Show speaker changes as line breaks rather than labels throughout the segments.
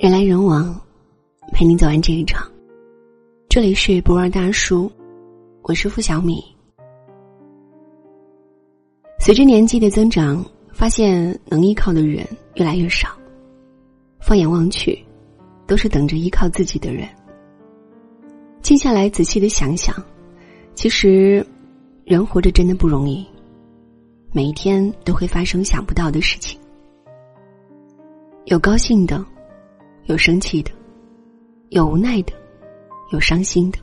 人来人往，陪你走完这一场。这里是不二大叔，我是付小米。随着年纪的增长，发现能依靠的人越来越少。放眼望去，都是等着依靠自己的人。静下来，仔细的想想，其实人活着真的不容易。每一天都会发生想不到的事情，有高兴的，有生气的，有无奈的，有伤心的，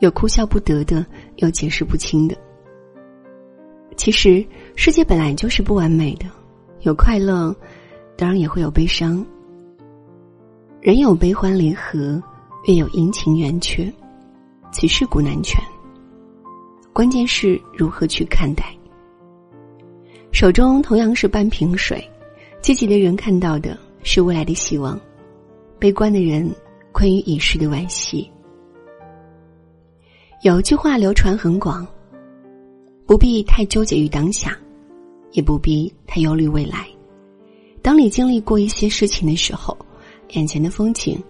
有哭笑不得的，有解释不清的。其实世界本来就是不完美的，有快乐，当然也会有悲伤。人有悲欢离合，月有阴晴圆缺，此事古难全。关键是如何去看待。手中同样是半瓶水，积极的人看到的是未来的希望，悲观的人困于已逝的惋惜。有句话流传很广：不必太纠结于当下，也不必太忧虑未来。当你经历过一些事情的时候，眼前的风景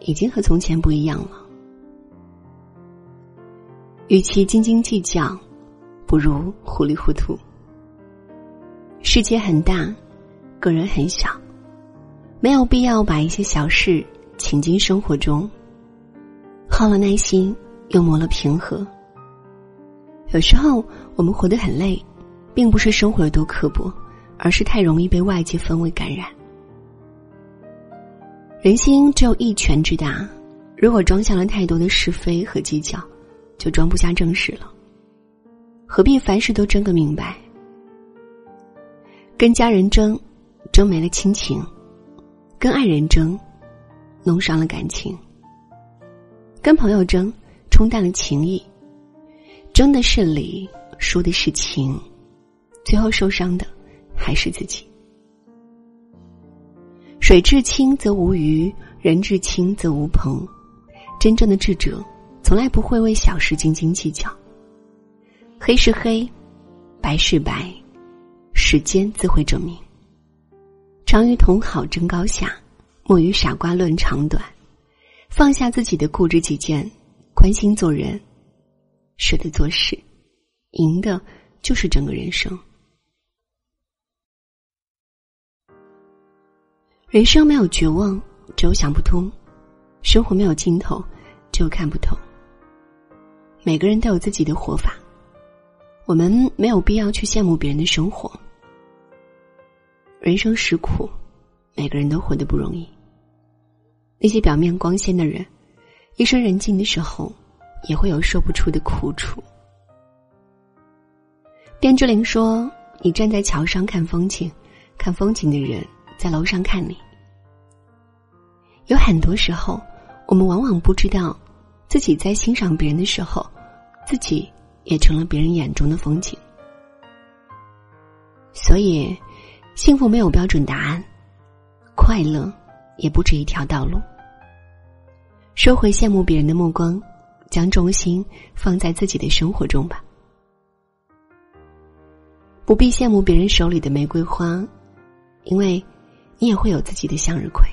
已经和从前不一样了。与其斤斤计较，不如糊里糊涂。世界很大，个人很小，没有必要把一些小事请进生活中，耗了耐心，又磨了平和。有时候我们活得很累，并不是生活有多刻薄，而是太容易被外界氛围感染。人心只有一拳之大，如果装下了太多的是非和计较，就装不下正事了。何必凡事都争个明白？跟家人争，争没了亲情；跟爱人争，弄伤了感情；跟朋友争，冲淡了情谊。争的是理，输的是情，最后受伤的还是自己。水至清则无鱼，人至清则无朋。真正的智者，从来不会为小事斤斤计较。黑是黑，白是白。时间自会证明。常与同好争高下，莫与傻瓜论长短。放下自己的固执己见，宽心做人，舍得做事，赢的就是整个人生。人生没有绝望，只有想不通；生活没有尽头，只有看不透。每个人都有自己的活法，我们没有必要去羡慕别人的生活。人生实苦，每个人都活得不容易。那些表面光鲜的人，夜深人静的时候，也会有说不出的苦楚。卞之琳说：“你站在桥上看风景，看风景的人在楼上看你。”有很多时候，我们往往不知道，自己在欣赏别人的时候，自己也成了别人眼中的风景。所以。幸福没有标准答案，快乐也不止一条道路。收回羡慕别人的目光，将重心放在自己的生活中吧。不必羡慕别人手里的玫瑰花，因为你也会有自己的向日葵。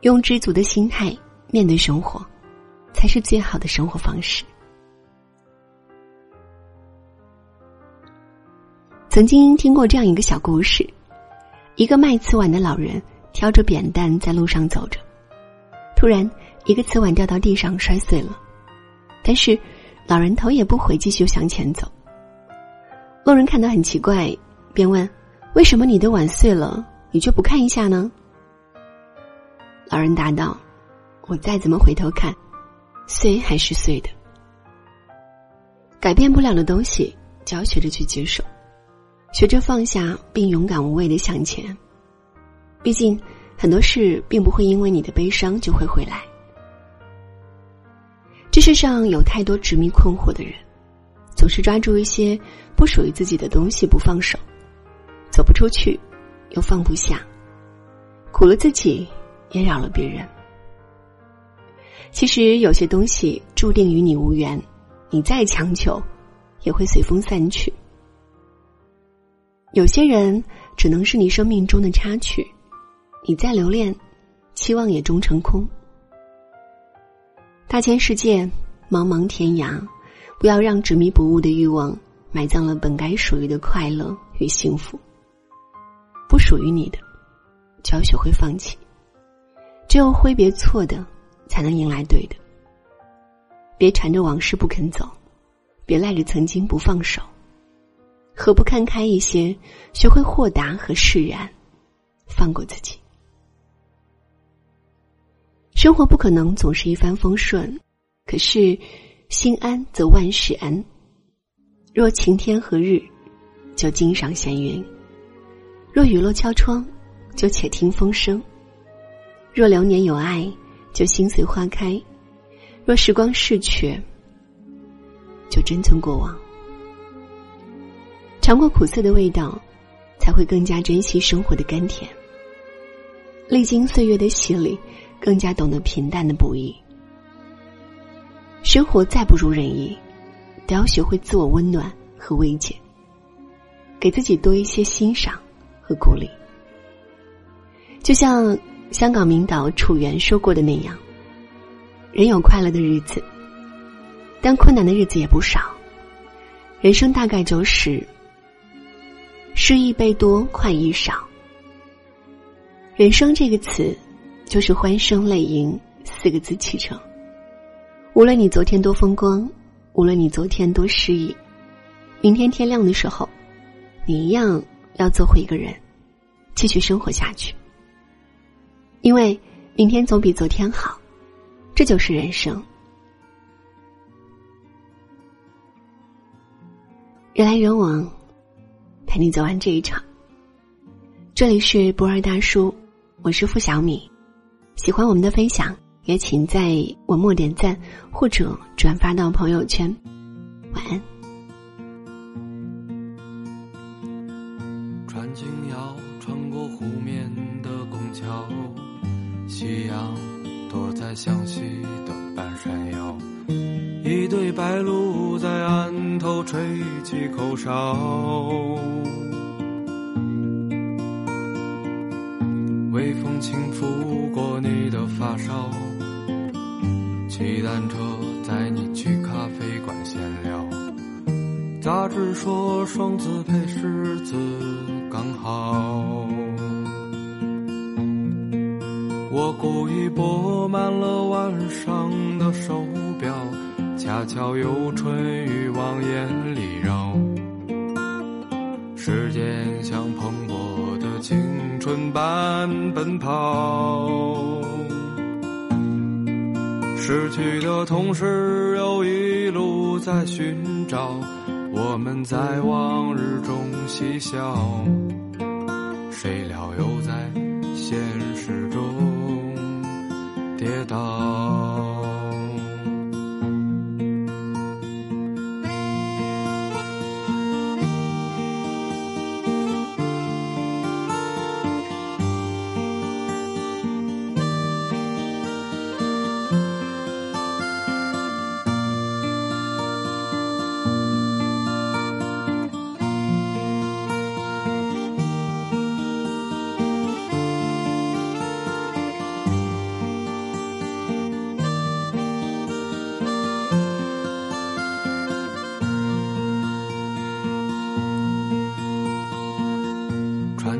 用知足的心态面对生活，才是最好的生活方式。曾经听过这样一个小故事：一个卖瓷碗的老人挑着扁担在路上走着，突然一个瓷碗掉到地上摔碎了，但是老人头也不回继续向前走。路人看到很奇怪，便问：“为什么你的碗碎了，你却不看一下呢？”老人答道：“我再怎么回头看，碎还是碎的。改变不了的东西，就要学着去接受。”学着放下，并勇敢无畏的向前。毕竟，很多事并不会因为你的悲伤就会回来。这世上有太多执迷困惑的人，总是抓住一些不属于自己的东西不放手，走不出去，又放不下，苦了自己，也扰了别人。其实，有些东西注定与你无缘，你再强求，也会随风散去。有些人只能是你生命中的插曲，你再留恋，期望也终成空。大千世界，茫茫天涯，不要让执迷不悟的欲望埋葬了本该属于的快乐与幸福。不属于你的，就要学会放弃。只有挥别错的，才能迎来对的。别缠着往事不肯走，别赖着曾经不放手。何不看开一些，学会豁达和释然，放过自己。生活不可能总是一帆风顺，可是心安则万事安。若晴天何日，就经赏闲云；若雨落敲窗，就且听风声；若流年有爱，就心随花开；若时光逝去，就珍存过往。尝过苦涩的味道，才会更加珍惜生活的甘甜。历经岁月的洗礼。更加懂得平淡的不易。生活再不如人意，都要学会自我温暖和慰藉，给自己多一些欣赏和鼓励。就像香港名导楚原说过的那样：“人有快乐的日子，但困难的日子也不少。人生大概就是失意倍多，快意少。人生这个词。”就是欢声泪盈四个字启程。无论你昨天多风光，无论你昨天多失意，明天天亮的时候，你一样要做回一个人，继续生活下去。因为明天总比昨天好，这就是人生。人来人往，陪你走完这一场。这里是博尔大叔，我是付小米。喜欢我们的分享，也请在文末点赞或者转发到朋友圈。晚安。
穿金腰，穿过湖面的拱桥，夕阳躲在向西的半山腰，一对白鹭在岸头吹起口哨。微风轻拂过你的发梢，骑单车载你去咖啡馆闲聊。杂志说双子配狮子刚好。我故意拨慢了腕上的手，恰巧有春雨往眼里绕。时间像蓬勃的青春般奔跑，失去的同时又一路在寻找，我们在往日中嬉笑，谁料又在现实中跌倒。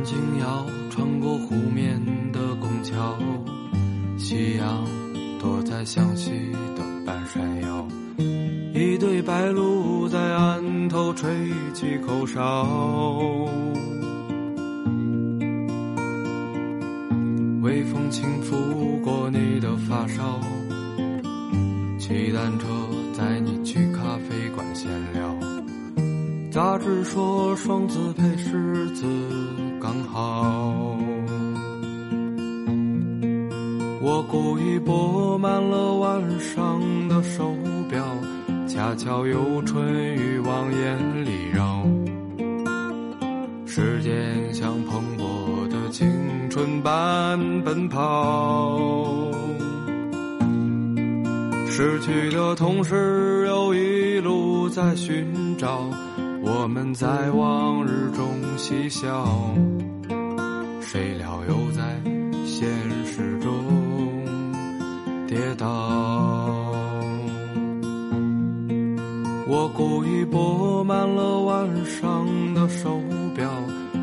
轻摇，穿过湖面的拱桥，夕阳躲在向西的半山腰，一对白鹭在岸头吹起口哨。微风轻拂过你的发梢，骑单车载你去咖啡馆闲聊。杂志说双子配狮子刚好。我故意拨慢了腕上的手表，恰巧有春雨往眼里绕。时间像蓬勃的青春般奔跑，失去的同时又一路在寻找，我们在往日中嬉笑，倒。我故意拨慢了腕上的手表，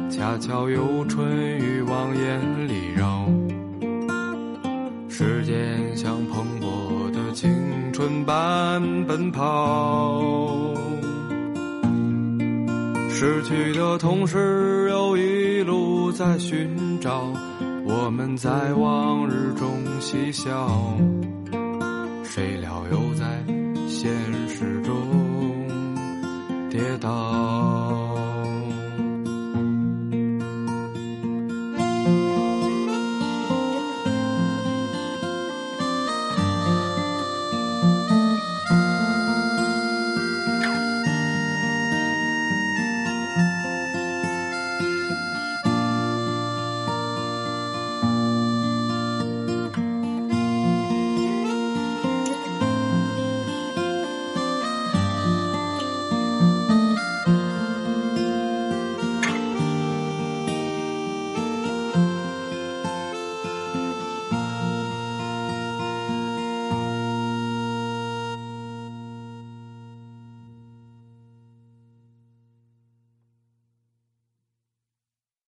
恰巧有春雨往眼里绕。时间像蓬勃的青春般奔跑，失去的同时又一路在寻找。我们在往日中嬉笑，